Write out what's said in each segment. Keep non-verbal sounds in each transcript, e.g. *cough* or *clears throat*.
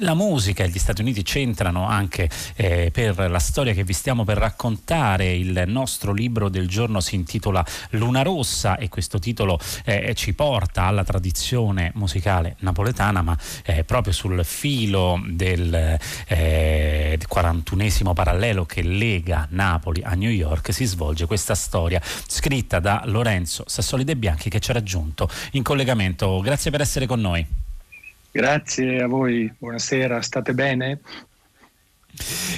la musica e gli Stati Uniti c'entrano anche eh, per la storia che vi stiamo per raccontare. Il nostro libro del giorno si intitola Luna Rossa e questo titolo eh, ci porta alla tradizione musicale napoletana, ma eh, proprio sul filo del, eh, 41esimo parallelo che lega Napoli a New York si svolge questa storia scritta da Lorenzo Sassoli De Bianchi che ci ha raggiunto in collegamento. Grazie per essere con noi. Grazie a voi, buonasera, state bene?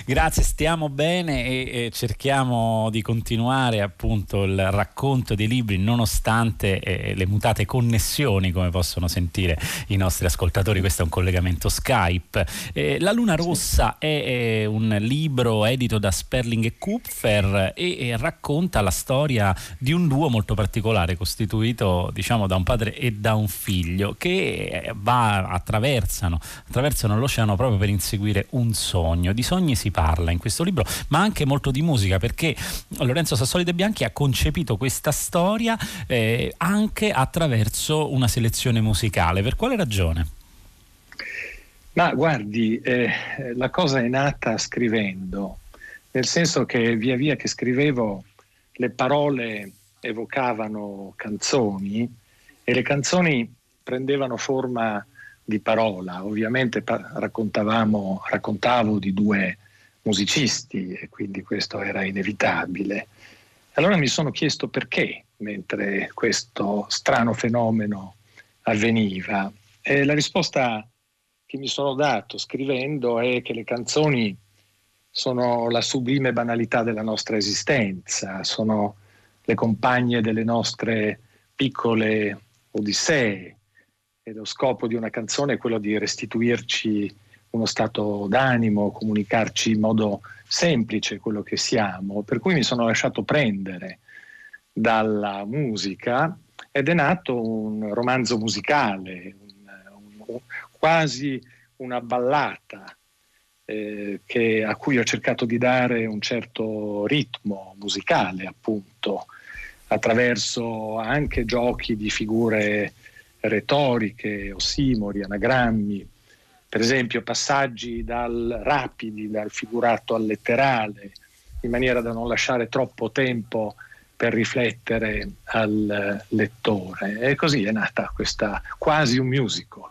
Grazie, stiamo bene e, e, cerchiamo di continuare appunto il racconto dei libri nonostante eh, le mutate connessioni come possono sentire i nostri ascoltatori, questo è un collegamento Skype. Eh, La Luna Rossa è, è, un libro edito da Sperling e Kupfer e, e, racconta la storia di un duo molto particolare costituito diciamo da un padre e da un figlio che va, attraversano, attraversano l'oceano proprio per inseguire un sogno. Di sogni si parla in questo libro, ma anche molto di musica perché Lorenzo Sassoli De Bianchi ha concepito questa storia eh, anche attraverso una selezione musicale. Per quale ragione? Ma guardi, eh, la cosa è nata scrivendo, nel senso che via via che scrivevo le parole evocavano canzoni e le canzoni prendevano forma di parola. Ovviamente raccontavamo, raccontavo di due musicisti e quindi questo era inevitabile. Allora mi sono chiesto perché mentre questo strano fenomeno avveniva e la risposta che mi sono dato scrivendo è che le canzoni sono la sublime banalità della nostra esistenza, sono le compagne delle nostre piccole odissee, e lo scopo di una canzone è quello di restituirci uno stato d'animo, comunicarci in modo semplice quello che siamo, per cui mi sono lasciato prendere dalla musica ed è nato un romanzo musicale, un, un, quasi una ballata eh, che, a cui ho cercato di dare un certo ritmo musicale, appunto, attraverso anche giochi di figure retoriche, ossimori, anagrammi, per esempio passaggi dal rapidi, dal figurato al letterale, in maniera da non lasciare troppo tempo per riflettere al lettore. E così è nata questa quasi un musical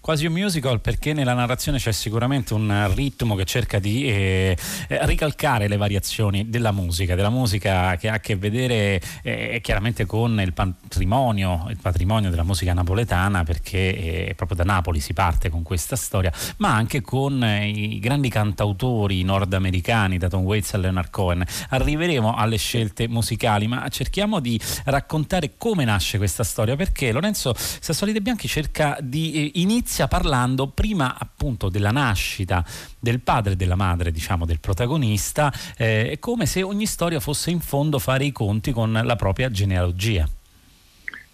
quasi un musical perché nella narrazione c'è sicuramente un ritmo che cerca di eh, eh, ricalcare le variazioni della musica, della musica che ha a che vedere eh, chiaramente con il patrimonio, il patrimonio della musica napoletana perché eh, proprio da Napoli si parte con questa storia, ma anche con eh, i grandi cantautori nordamericani da Tom Waits a Leonard Cohen. Arriveremo alle scelte musicali, ma cerchiamo di raccontare come nasce questa storia perché Lorenzo Sassoli De Bianchi cerca di eh, inizia parlando prima appunto della nascita del padre e della madre, diciamo, del protagonista, eh, come se ogni storia fosse in fondo fare i conti con la propria genealogia.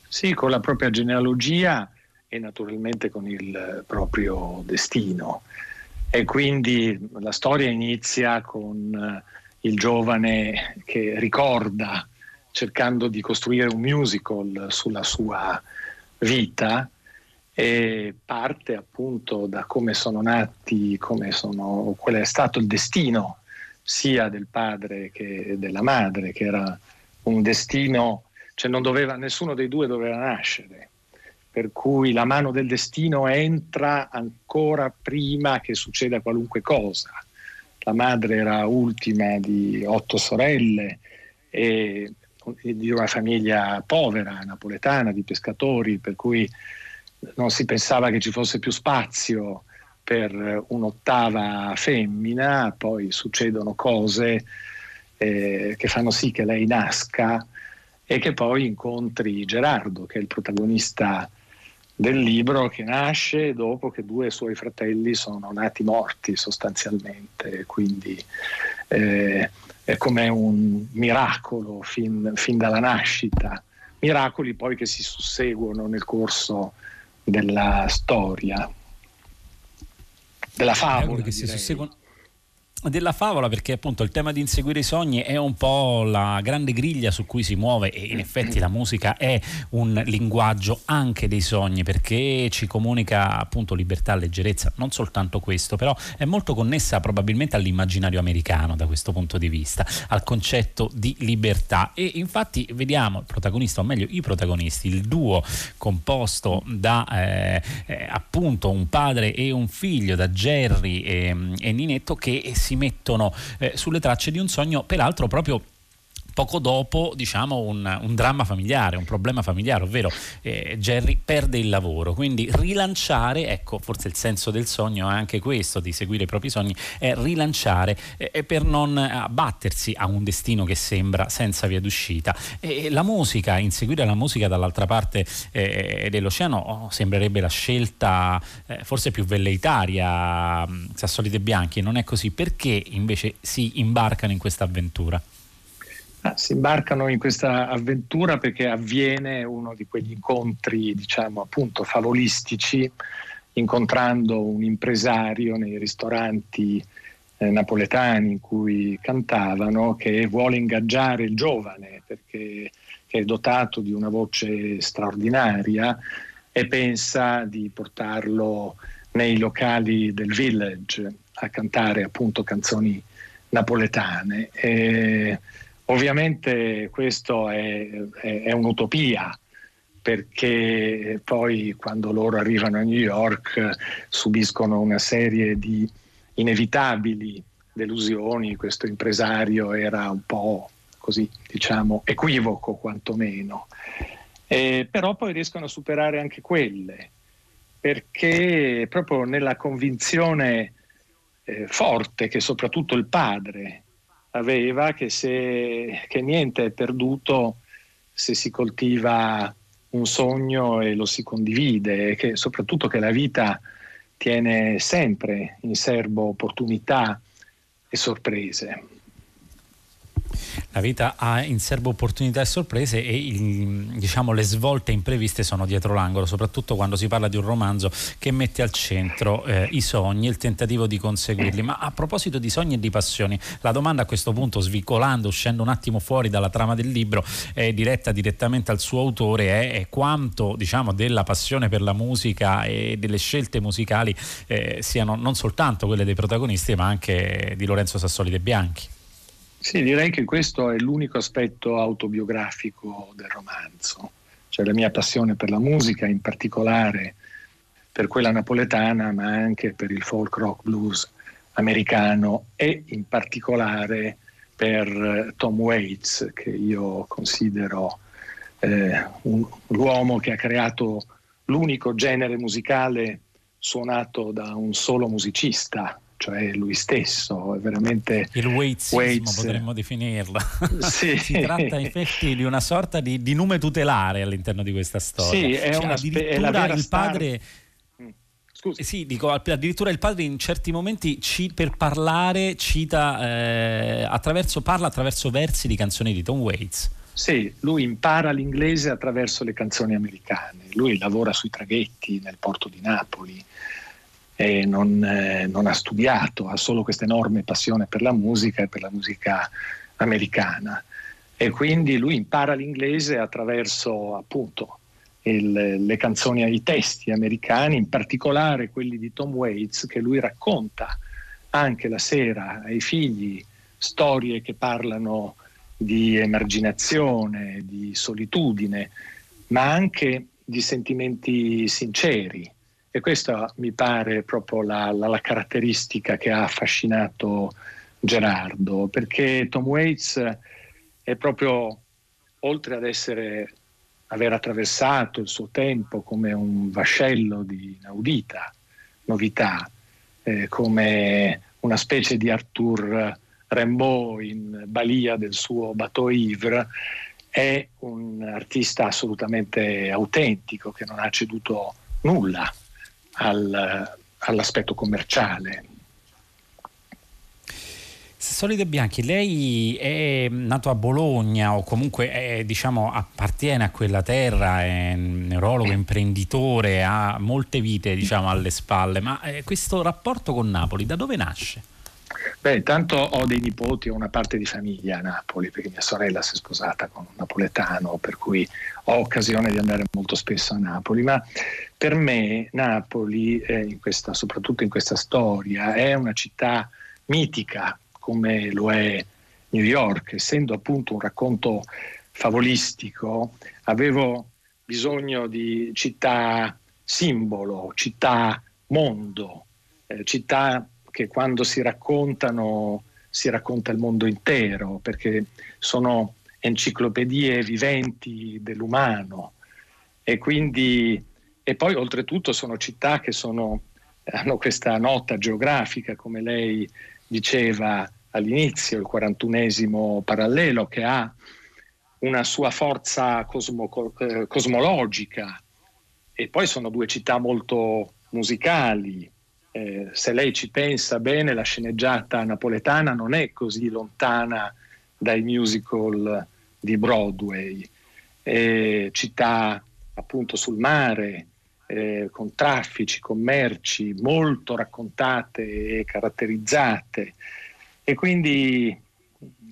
Sì, con la propria genealogia e naturalmente con il proprio destino. E quindi la storia inizia con eh, il giovane che ricorda, cercando di costruire un musical sulla sua vita, e parte appunto da come sono nati, come sono, qual è stato il destino sia del padre che della madre, che era un destino, cioè non doveva, nessuno dei due doveva nascere, per cui la mano del destino entra ancora prima che succeda qualunque cosa. La madre era ultima di otto sorelle e di una famiglia povera, napoletana, di pescatori, per cui non si pensava che ci fosse più spazio per un'ottava femmina, poi succedono cose eh, che fanno sì che lei nasca e che poi incontri Gerardo, che è il protagonista del libro, che nasce dopo che due suoi fratelli sono nati morti sostanzialmente, quindi eh, è come un miracolo fin, fin, dalla nascita, miracoli poi che si susseguono nel corso della storia, della favola. Che si susseguono della favola perché appunto il tema di inseguire i sogni è un po' la grande griglia su cui si muove e in effetti la musica è un linguaggio anche dei sogni perché ci comunica appunto libertà, leggerezza, non soltanto questo, però è molto connessa probabilmente all'immaginario americano da questo punto di vista, al concetto di libertà. E infatti vediamo il protagonista, o meglio i protagonisti, il duo composto da eh, eh, appunto un padre e un figlio, da Jerry e, e Ninetto che si mettono eh, sulle tracce di un sogno, peraltro proprio poco dopo diciamo un, un, dramma familiare, un problema familiare, ovvero eh, Jerry perde il lavoro, quindi rilanciare, ecco forse il senso del sogno è anche questo, di seguire i propri sogni, è rilanciare eh, per non abbattersi a un destino che sembra senza via d'uscita. E la musica, inseguire la musica dall'altra parte eh, dell'oceano oh, sembrerebbe la scelta eh, forse più velleitaria, mm, Sassolide Bianchi, non è così, perché invece si imbarcano in questa avventura? Ah, si imbarcano in questa avventura perché avviene uno di quegli incontri, diciamo appunto, favolistici, incontrando un impresario nei ristoranti eh, napoletani in cui cantavano che vuole ingaggiare il giovane perché è dotato di una voce straordinaria e pensa di portarlo nei locali del village a cantare appunto canzoni napoletane. E, Ovviamente questo è, è, è un'utopia perché poi quando loro arrivano a New York subiscono una serie di inevitabili delusioni, questo impresario era un po' così, diciamo, equivoco quantomeno, eh, però poi riescono a superare anche quelle, perché proprio nella convinzione eh, forte che soprattutto il padre aveva che, se, che niente è perduto se si coltiva un sogno e lo si condivide e che soprattutto che la vita tiene sempre in serbo opportunità e sorprese. La vita ha in serbo opportunità e sorprese e il, diciamo, le svolte impreviste sono dietro l'angolo, soprattutto quando si parla di un romanzo che mette al centro eh, i sogni il tentativo di conseguirli. Ma a proposito di sogni e di passioni, la domanda a questo punto, svicolando, uscendo un attimo fuori dalla trama del libro, è diretta direttamente al suo autore, è, è quanto diciamo, della passione per la musica e delle scelte musicali eh, siano non soltanto quelle dei protagonisti, ma anche di Lorenzo Sassoli De Bianchi. Sì, direi che questo è l'unico aspetto autobiografico del romanzo, cioè la mia passione per la musica, in particolare per quella napoletana, ma anche per il folk rock blues americano e in particolare per eh, Tom Waits, che io considero eh, un, l'uomo che ha creato l'unico genere musicale suonato da un solo musicista, cioè lui stesso, è veramente... Il Waitsismo Waits. potremmo definirlo. *laughs* Sì. si tratta in effetti di una sorta di, di, nome tutelare all'interno di questa storia. Sì, è cioè, una, addirittura è il padre... Mm, scusi. Sì, dico, addirittura il padre in certi momenti ci, per parlare cita eh, attraverso, parla attraverso versi di canzoni di Tom Waits. Sì, lui impara l'inglese attraverso le canzoni americane. Lui lavora sui traghetti nel porto di Napoli eh, non, eh, non, ha studiato, ha solo questa enorme passione per la musica e per la musica americana. E quindi lui impara l'inglese attraverso appunto il, le canzoni, i testi americani, in particolare quelli di Tom Waits, che lui racconta anche la sera ai figli storie che parlano di emarginazione, di solitudine, ma anche di sentimenti sinceri, e questa mi pare proprio la, la, la caratteristica che ha affascinato Gerardo, perché Tom Waits è proprio, oltre ad essere, aver attraversato il suo tempo come un vascello di inaudita novità, eh, come una specie di Arthur Rimbaud in balia del suo Bateau Ivre, è un artista assolutamente autentico che non ha ceduto nulla al, all'aspetto commerciale. Solide Bianchi, lei è nato a Bologna o comunque è, diciamo, appartiene a quella terra, è neurologo, imprenditore, ha molte vite diciamo, alle spalle, ma eh, questo rapporto con Napoli da dove nasce? Beh, intanto ho dei nipoti, ho una parte di famiglia a Napoli, perché mia sorella si è sposata con un napoletano, per cui ho occasione di andare molto spesso a Napoli, ma per me Napoli, eh, in questa, soprattutto in questa storia, è una città mitica come lo è New York, essendo appunto un racconto favolistico, avevo bisogno di città simbolo, città mondo, eh, città che quando si raccontano si racconta il mondo intero, perché sono enciclopedie viventi dell'umano. E quindi e poi oltretutto sono città che sono, hanno questa nota geografica, come lei diceva all'inizio, il 41esimo parallelo, che ha una sua forza cosmo, eh, cosmologica e poi sono due città molto musicali, eh, se lei ci pensa bene, la sceneggiata napoletana non è così lontana dai musical di Broadway. Eh, città appunto sul mare, eh, con traffici, commerci molto raccontate e caratterizzate. E quindi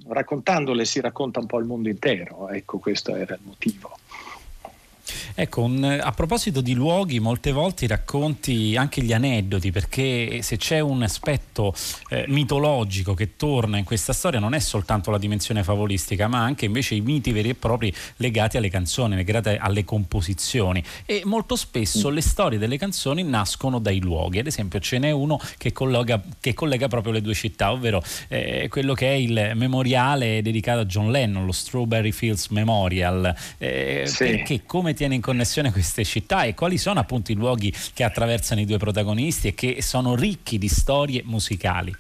raccontandole si racconta un po' il mondo intero, ecco questo era il motivo. Ecco, un, a proposito di luoghi, molte volte racconti anche gli aneddoti, perché se c'è un aspetto eh, mitologico che torna in questa storia non è soltanto la dimensione favolistica, ma anche invece i miti veri e propri legati alle canzoni, legati alle composizioni. E molto spesso le storie delle canzoni nascono dai luoghi. Ad esempio ce n'è uno che collega, che collega proprio le due città, ovvero eh, quello che è il memoriale dedicato a John Lennon, lo Strawberry Fields Memorial, eh, sì. perché come tiene in connessione queste città e quali sono appunto i luoghi che attraversano i due protagonisti e che sono ricchi di storie musicali?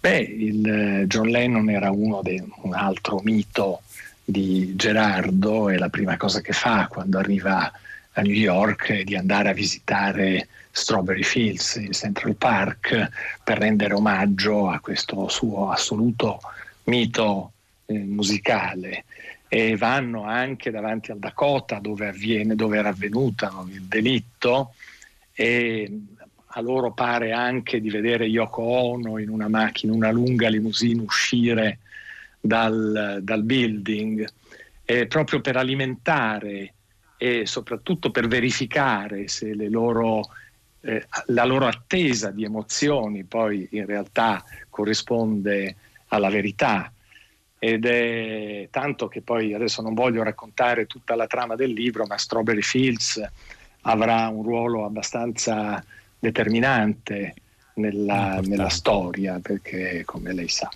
Beh, il eh, John Lennon era di un altro mito di Gerardo e la prima cosa che fa quando arriva a New York è di andare a visitare Strawberry Fields in Central Park per rendere omaggio a questo suo assoluto mito eh, musicale e vanno anche davanti al Dakota dove, avviene, dove era avvenuto il delitto. E a loro pare anche di vedere Yoko Ono in una macchina, una lunga limousine uscire dal, dal building. Eh, proprio per alimentare e soprattutto per verificare se loro, eh, la loro attesa di emozioni poi in realtà corrisponde alla verità ed è tanto che poi adesso non voglio raccontare tutta la trama del libro, ma Strawberry Fields avrà un ruolo abbastanza determinante nella, nella storia, perché come lei sa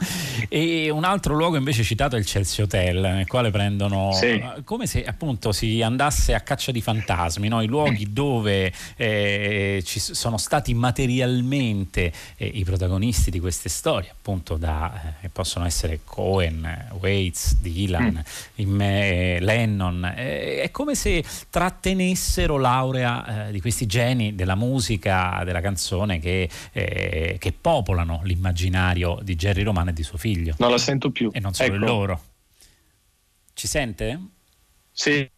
*laughs* e un altro luogo invece citato è il Chelsea Hotel, nel quale prendono sì. come se appunto si andasse a caccia di fantasmi, no? i luoghi *clears throat* dove eh, ci sono stati materialmente eh, i protagonisti di queste storie, appunto da, eh, possono essere Cohen, Waits, Dylan, mm. eh, Lennon. è come se trattenessero l'aurea eh, di questi geni della musica, della canzone che, eh, che popolano l'immaginario di Jerry Romano e di suo figlio. Non la sento più. E non solo ecco. loro. Ci sente? Sì.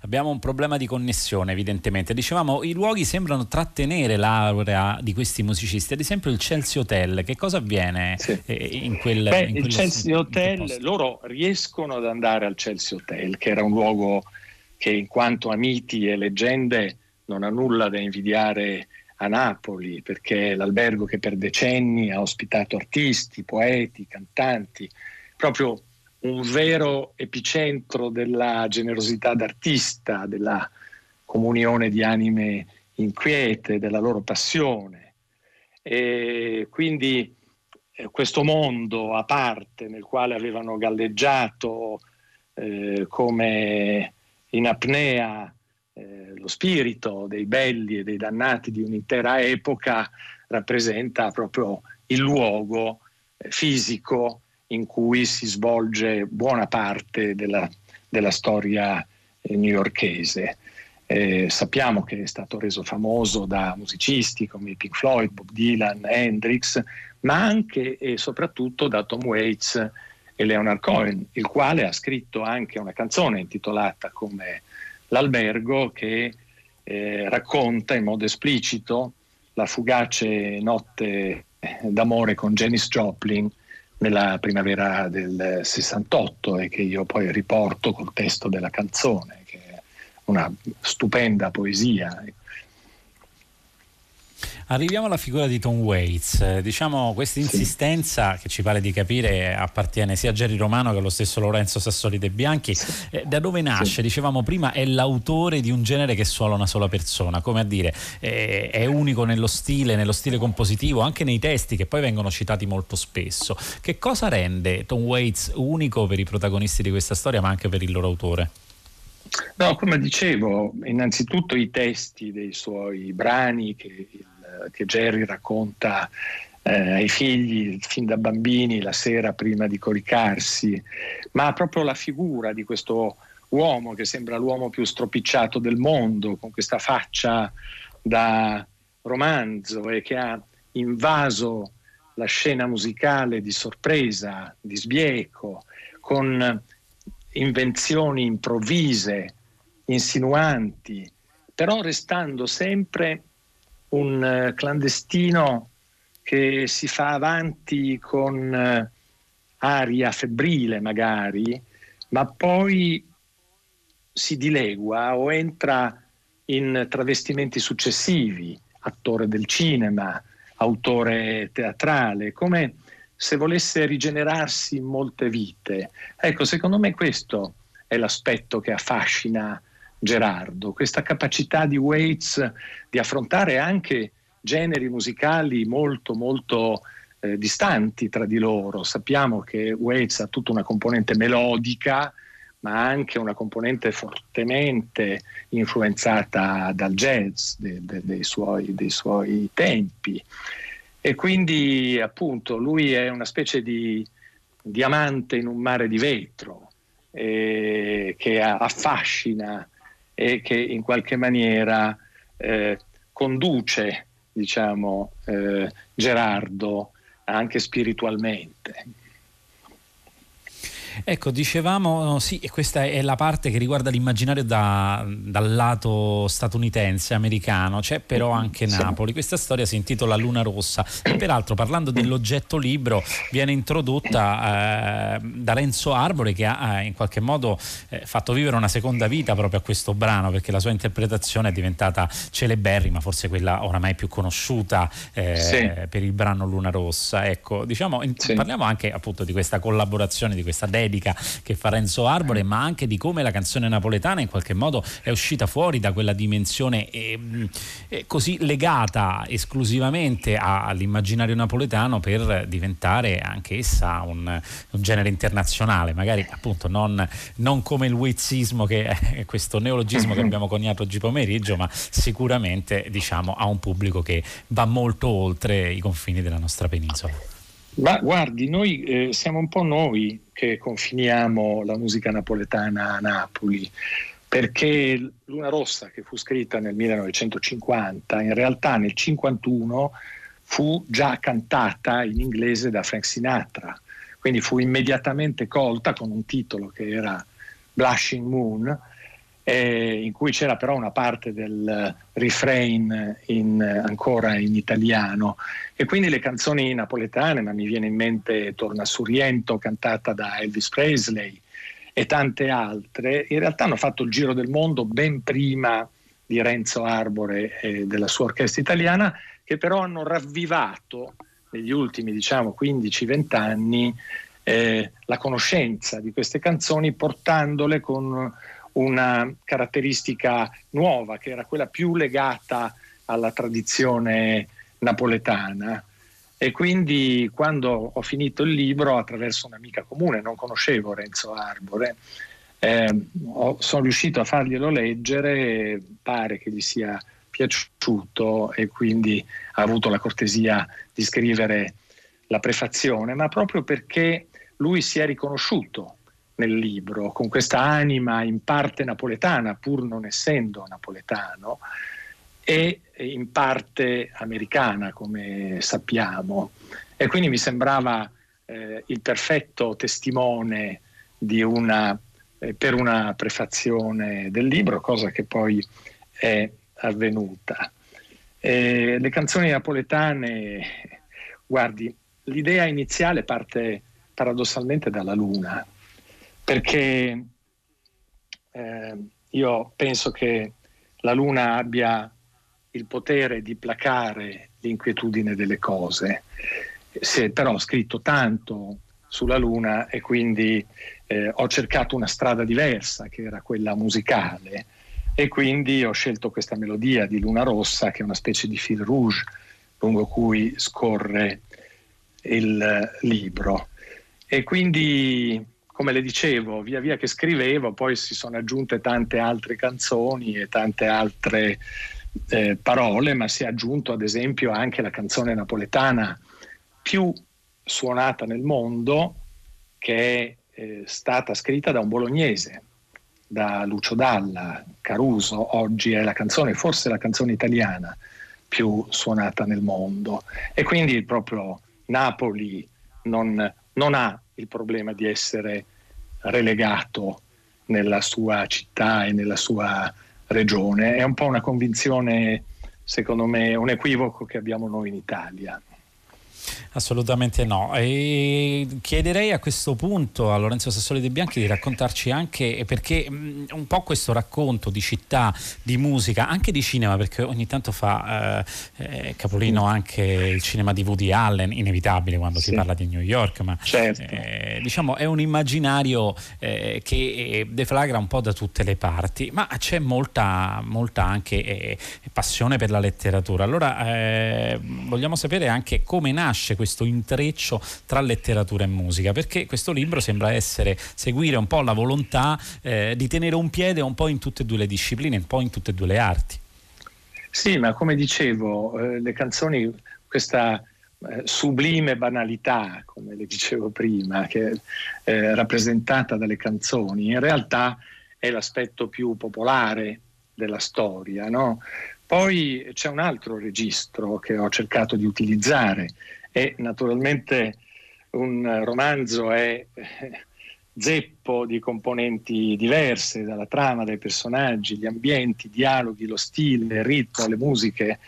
Abbiamo un problema di connessione, evidentemente. Dicevamo, i luoghi sembrano trattenere l'aurea di questi musicisti. Ad esempio, il Chelsea Hotel, che cosa avviene sì. Eh, in quel Beh, in il Chelsea Hotel, loro riescono ad andare al Chelsea Hotel, che era un luogo che, in quanto a miti e leggende, non ha nulla da invidiare a Napoli, perché è l'albergo che per decenni ha ospitato artisti, poeti, cantanti, proprio un vero epicentro della generosità d'artista, della comunione di anime inquiete, della loro passione. E quindi eh, questo mondo a parte nel quale avevano galleggiato eh, come in apnea eh, lo spirito dei belli e dei dannati di un'intera epoca rappresenta proprio il luogo eh, fisico in cui si svolge buona parte della, della storia eh, newyorkese. Eh, sappiamo che è stato reso famoso da musicisti come Pink Floyd, Bob Dylan, Hendrix, ma anche e soprattutto da Tom Waits e Leonard Cohen, il quale ha scritto anche una canzone intitolata come l'albergo che eh, racconta in modo esplicito la fugace notte d'amore con Janis Joplin nella primavera del 68 e che io poi riporto col testo della canzone, che è una stupenda poesia. Arriviamo alla figura di Tom Waits. Eh, diciamo questa insistenza che ci pare di capire appartiene sia a Jerry Romano che allo stesso Lorenzo Sassoli De Bianchi. Eh, da dove nasce? Dicevamo prima, è l'autore di un genere che suona una sola persona, come a dire, eh, è unico nello stile, nello stile compositivo, anche nei testi che poi vengono citati molto spesso. Che cosa rende Tom Waits unico per i protagonisti di questa storia, ma anche per il loro autore? No, come dicevo, innanzitutto i testi dei suoi brani che, che Jerry racconta eh, ai figli fin da bambini la sera prima di coricarsi, ma proprio la figura di questo uomo che sembra l'uomo più stropicciato del mondo, con questa faccia da romanzo e che ha invaso la scena musicale di sorpresa, di sbieco, con invenzioni improvvise, insinuanti, però restando sempre un eh, clandestino che si fa avanti con eh, aria febbrile magari, ma poi si dilegua o entra in travestimenti successivi, attore del cinema, autore teatrale, come se volesse rigenerarsi in molte vite. Ecco, secondo me questo è l'aspetto che affascina Gerardo, questa capacità di Waits di affrontare anche generi musicali molto molto eh, distanti tra di loro. Sappiamo che Waits ha tutta una componente melodica, ma anche una componente fortemente influenzata dal jazz de, de, dei, suoi, dei suoi tempi. E quindi appunto lui è una specie di diamante in un mare di vetro eh, che affascina e che in qualche maniera eh, conduce diciamo, eh, Gerardo anche spiritualmente. Ecco, dicevamo, sì, e questa è la parte che riguarda l'immaginario da, dal lato statunitense, americano, c'è però anche Napoli. Questa storia si intitola Luna Rossa e peraltro parlando dell'oggetto libro viene introdotta eh, da Renzo Arbore che ha eh, in qualche modo eh, fatto vivere una seconda vita proprio a questo brano perché la sua interpretazione è diventata celeberrima, forse quella oramai più conosciuta eh, sì. per il brano Luna Rossa. Ecco, diciamo, in, sì. parliamo anche appunto di questa collaborazione, di questa dedica che fa Renzo Arbore, ma anche di come la canzone napoletana in qualche modo è uscita fuori da quella dimensione eh, eh, così legata esclusivamente a, all'immaginario napoletano per diventare anch'essa un, un genere internazionale, magari appunto non, non come il wizzismo che è questo neologismo che *laughs* abbiamo coniato oggi pomeriggio, ma sicuramente diciamo a un pubblico che va molto oltre i confini della nostra penisola. Ma guardi, noi eh, siamo un po' noi che confiniamo la musica napoletana a Napoli, perché Luna Rossa, che fu scritta nel 1950, in realtà nel 1951 fu già cantata in inglese da Frank Sinatra, quindi fu immediatamente colta con un titolo che era Blushing Moon eh, in cui c'era però una parte del refrain in, ancora in italiano. E quindi le canzoni napoletane, ma mi viene in mente Torna su Riento cantata da Elvis Presley e tante altre, in realtà hanno fatto il giro del mondo ben prima di Renzo Arbore e della sua orchestra italiana che però hanno ravvivato negli ultimi diciamo 15-20 anni eh, la conoscenza di queste canzoni portandole con una caratteristica nuova che era quella più legata alla tradizione napoletana. E quindi quando ho finito il libro, attraverso un'amica comune, non conoscevo Renzo Arbore, eh, ho, sono riuscito a farglielo leggere, pare che gli sia piaciuto e quindi ha avuto la cortesia di scrivere la prefazione, ma proprio perché lui si è riconosciuto nel libro, con questa anima in parte napoletana, pur non essendo napoletano, e in parte americana, come sappiamo. E quindi mi sembrava eh, il perfetto testimone una, eh, per una prefazione del libro, cosa che poi è avvenuta. Eh, le canzoni napoletane, guardi, l'idea iniziale parte paradossalmente dalla luna, perché eh, io penso che la luna abbia il potere di placare l'inquietudine delle cose. Si è però scritto tanto sulla luna e quindi eh, ho cercato una strada diversa che era quella musicale e quindi ho scelto questa melodia di Luna Rossa che è una specie di fil rouge lungo cui scorre il libro. E quindi, come le dicevo, via via che scrivevo, poi si sono aggiunte tante altre canzoni e tante altre eh, parole, ma si è aggiunto ad esempio anche la canzone napoletana più suonata nel mondo, che è eh, stata scritta da un bolognese, da Lucio Dalla, Caruso, oggi è la canzone, forse la canzone italiana più suonata nel mondo. E quindi proprio Napoli non, non ha il problema di essere relegato nella sua città e nella sua regione. È un po' una convinzione, secondo me, un equivoco che abbiamo noi in Italia. Assolutamente no. E chiederei a questo punto a Lorenzo Sassoli De Bianchi di raccontarci anche perché un po' questo racconto di città, di musica, anche di cinema, perché ogni tanto fa eh, eh capolino anche il cinema di Woody Allen, inevitabile quando sì. si parla di New York, ma certo. eh, diciamo è un immaginario eh, che deflagra un po' da tutte le parti, ma c'è molta, molta anche eh, passione per la letteratura. Allora eh, vogliamo sapere anche come nasce questo intreccio tra letteratura e musica, perché questo libro sembra essere seguire un po' la volontà eh, di tenere un piede un po' in tutte e due le discipline, un po' in tutte e due le arti. Sì, ma come dicevo, eh, le canzoni, questa eh, sublime banalità, come le dicevo prima, che è eh, rappresentata dalle canzoni, in realtà è l'aspetto più popolare della storia. No? Poi c'è un altro registro che ho cercato di utilizzare, e naturalmente un romanzo è eh, zeppo di componenti diverse, dalla trama, dai personaggi, gli ambienti, i dialoghi, lo stile, il ritmo, le musiche.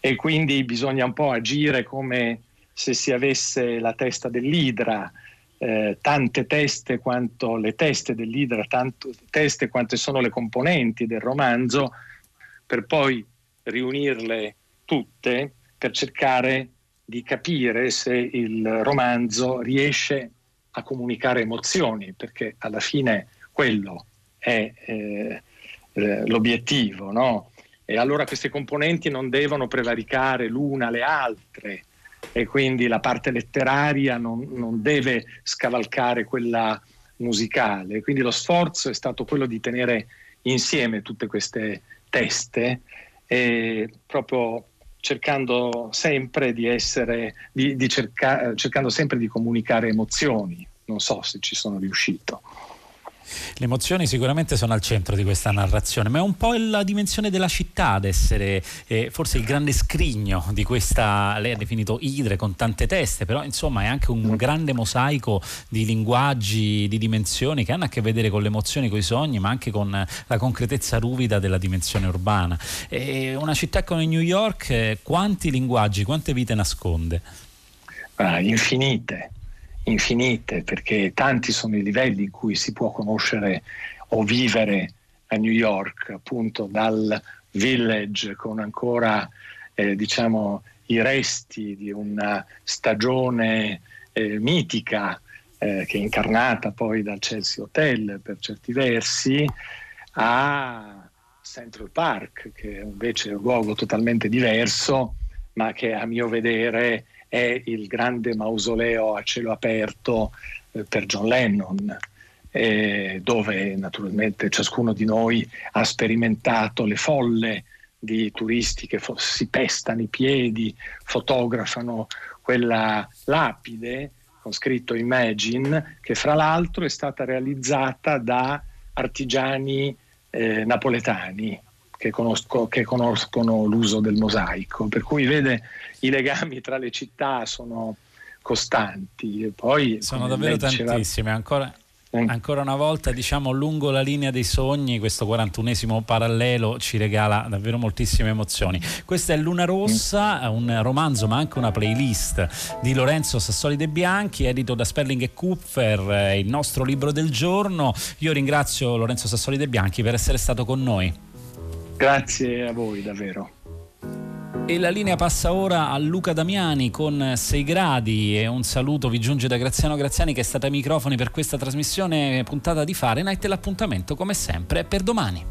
E quindi bisogna un po' agire come se si avesse la testa dell'idra, eh, tante teste quanto le teste dell'idra, tante teste quante sono le componenti del romanzo, per poi riunirle tutte per cercare di capire se il romanzo riesce a comunicare emozioni, perché alla fine quello è eh, eh, l'obiettivo, no? E allora queste componenti non devono prevaricare l'una le altre e quindi la parte letteraria non, non deve scavalcare quella musicale. Quindi lo sforzo è stato quello di tenere insieme tutte queste teste e proprio cercando sempre di essere, di, di cerca, cercando sempre di comunicare emozioni. Non so se ci sono riuscito. Le emozioni sicuramente sono al centro di questa narrazione, ma è un po' la dimensione della città ad essere eh, forse il grande scrigno di questa, lei ha definito idre con tante teste, però insomma è anche un mm. grande mosaico di linguaggi, di dimensioni che hanno a che vedere con le emozioni, con i sogni, ma anche con la concretezza ruvida della dimensione urbana. E una città come New York, eh, quanti linguaggi, quante vite nasconde? Ah, infinite infinite, perché tanti sono i livelli in cui si può conoscere o vivere a New York, appunto dal village con ancora eh, diciamo i resti di una stagione eh, mitica eh, che è incarnata poi dal Chelsea Hotel per certi versi a Central Park che invece è un luogo totalmente diverso ma che a mio vedere è il grande mausoleo a cielo aperto eh, per John Lennon, eh, dove naturalmente ciascuno di noi ha sperimentato le folle di turisti che fo- si pestano i piedi, fotografano quella lapide con scritto Imagine, che fra l'altro è stata realizzata da artigiani eh, napoletani che, conosco, che conoscono l'uso del mosaico, per cui vede i legami tra le città sono costanti. E poi, sono davvero tantissime, ancora, ancora una volta diciamo lungo la linea dei sogni questo 41esimo parallelo ci regala davvero moltissime emozioni. Questa è Luna Rossa un romanzo ma anche una playlist di Lorenzo Sassoli De Bianchi edito da Sperling e Kupfer il nostro libro del giorno. Io ringrazio Lorenzo Sassoli De Bianchi per essere stato con noi grazie a voi davvero e la linea passa ora a Luca Damiani con 6 gradi e un saluto vi giunge da Graziano Graziani che è stata ai microfoni per questa trasmissione puntata di Fahrenheit e l'appuntamento come sempre è per domani.